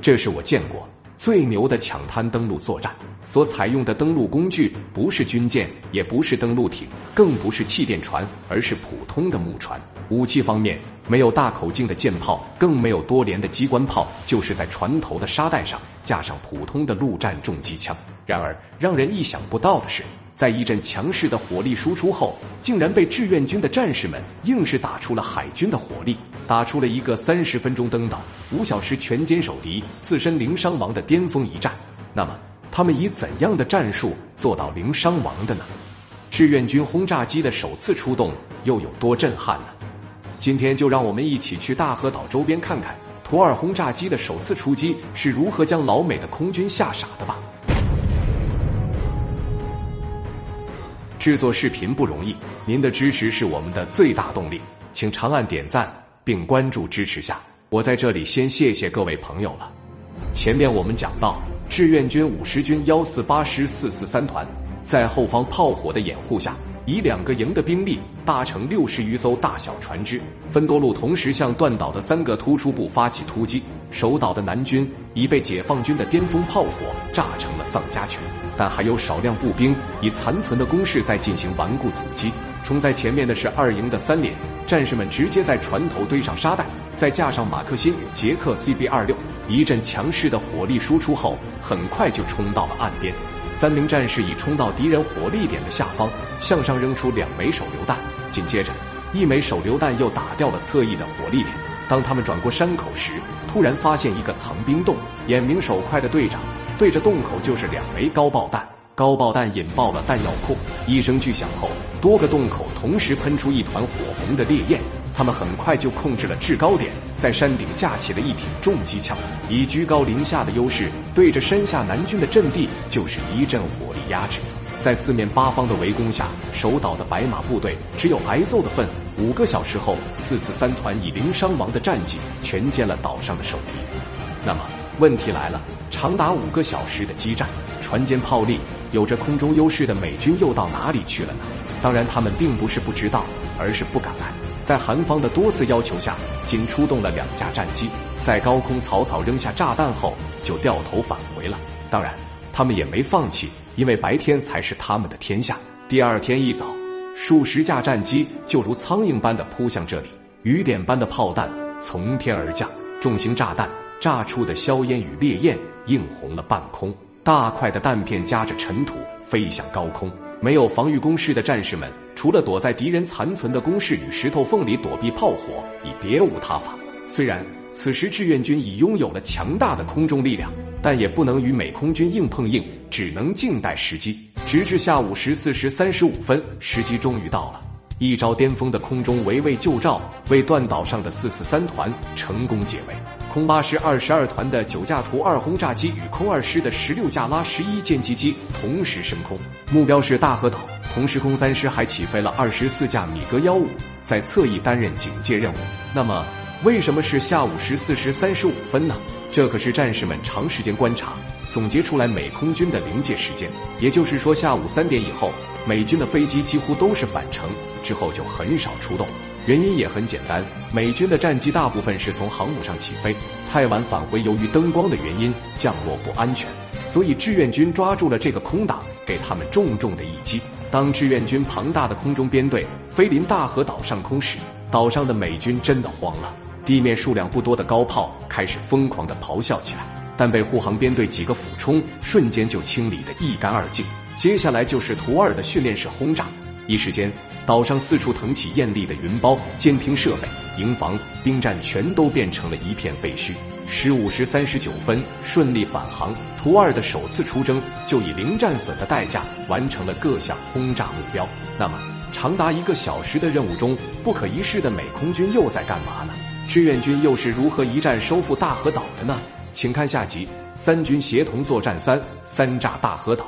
这是我见过最牛的抢滩登陆作战。所采用的登陆工具不是军舰，也不是登陆艇，更不是气垫船，而是普通的木船。武器方面，没有大口径的舰炮，更没有多连的机关炮，就是在船头的沙袋上架上普通的陆战重机枪。然而，让人意想不到的是，在一阵强势的火力输出后，竟然被志愿军的战士们硬是打出了海军的火力，打出了一个三十分钟登岛、五小时全歼守敌、自身零伤亡的巅峰一战。那么，他们以怎样的战术做到零伤亡的呢？志愿军轰炸机的首次出动又有多震撼呢？今天就让我们一起去大和岛周边看看图二轰炸机的首次出击是如何将老美的空军吓傻的吧。制作视频不容易，您的支持是我们的最大动力，请长按点赞并关注支持下。我在这里先谢谢各位朋友了。前面我们讲到。志愿军五十军幺四八师四四三团，在后方炮火的掩护下，以两个营的兵力搭乘六十余艘大小船只，分多路同时向断岛的三个突出部发起突击。守岛的南军已被解放军的巅峰炮火炸成了丧家犬，但还有少量步兵以残存的攻势在进行顽固阻击。冲在前面的是二营的三连，战士们直接在船头堆上沙袋，再架上马克沁与捷克 CB 二六。一阵强势的火力输出后，很快就冲到了岸边。三名战士已冲到敌人火力点的下方，向上扔出两枚手榴弹。紧接着，一枚手榴弹又打掉了侧翼的火力点。当他们转过山口时，突然发现一个藏兵洞。眼明手快的队长对着洞口就是两枚高爆弹。高爆弹引爆了弹药库，一声巨响后，多个洞口同时喷出一团火红的烈焰。他们很快就控制了制高点，在山顶架起了一挺重机枪，以居高临下的优势，对着山下南军的阵地就是一阵火力压制。在四面八方的围攻下，守岛的白马部队只有挨揍的份。五个小时后，四四三团以零伤亡的战绩全歼了岛上的守敌。那么问题来了，长达五个小时的激战，船坚炮利，有着空中优势的美军又到哪里去了呢？当然，他们并不是不知道，而是不敢来。在韩方的多次要求下，仅出动了两架战机，在高空草草扔下炸弹后，就掉头返回了。当然，他们也没放弃，因为白天才是他们的天下。第二天一早，数十架战机就如苍蝇般的扑向这里，雨点般的炮弹从天而降，重型炸弹炸出的硝烟与烈焰映红了半空，大块的弹片夹着尘土飞向高空。没有防御工事的战士们，除了躲在敌人残存的工事与石头缝里躲避炮火，已别无他法。虽然此时志愿军已拥有了强大的空中力量，但也不能与美空军硬碰硬，只能静待时机。直至下午十四时三十五分，时机终于到了，一招巅峰的空中围魏救赵，为断岛上的四四三团成功解围。空八师二十二团的九架图二轰炸机与空二师的十六架拉十一歼击机同时升空，目标是大和岛。同时，空三师还起飞了二十四架米格幺五，在侧翼担任警戒任务。那么，为什么是下午十四时三十五分呢？这可是战士们长时间观察总结出来美空军的临界时间。也就是说，下午三点以后，美军的飞机几乎都是返程，之后就很少出动。原因也很简单，美军的战机大部分是从航母上起飞，太晚返回，由于灯光的原因降落不安全，所以志愿军抓住了这个空档，给他们重重的一击。当志愿军庞大的空中编队飞临大和岛上空时，岛上的美军真的慌了，地面数量不多的高炮开始疯狂的咆哮起来，但被护航编队几个俯冲，瞬间就清理得一干二净。接下来就是图二的训练式轰炸，一时间。岛上四处腾起艳丽的云包，监听设备、营房、兵站全都变成了一片废墟。十五时三十九分，顺利返航。图二的首次出征就以零战损的代价完成了各项轰炸目标。那么，长达一个小时的任务中，不可一世的美空军又在干嘛呢？志愿军又是如何一战收复大和岛的呢？请看下集《三军协同作战三：三炸大和岛》。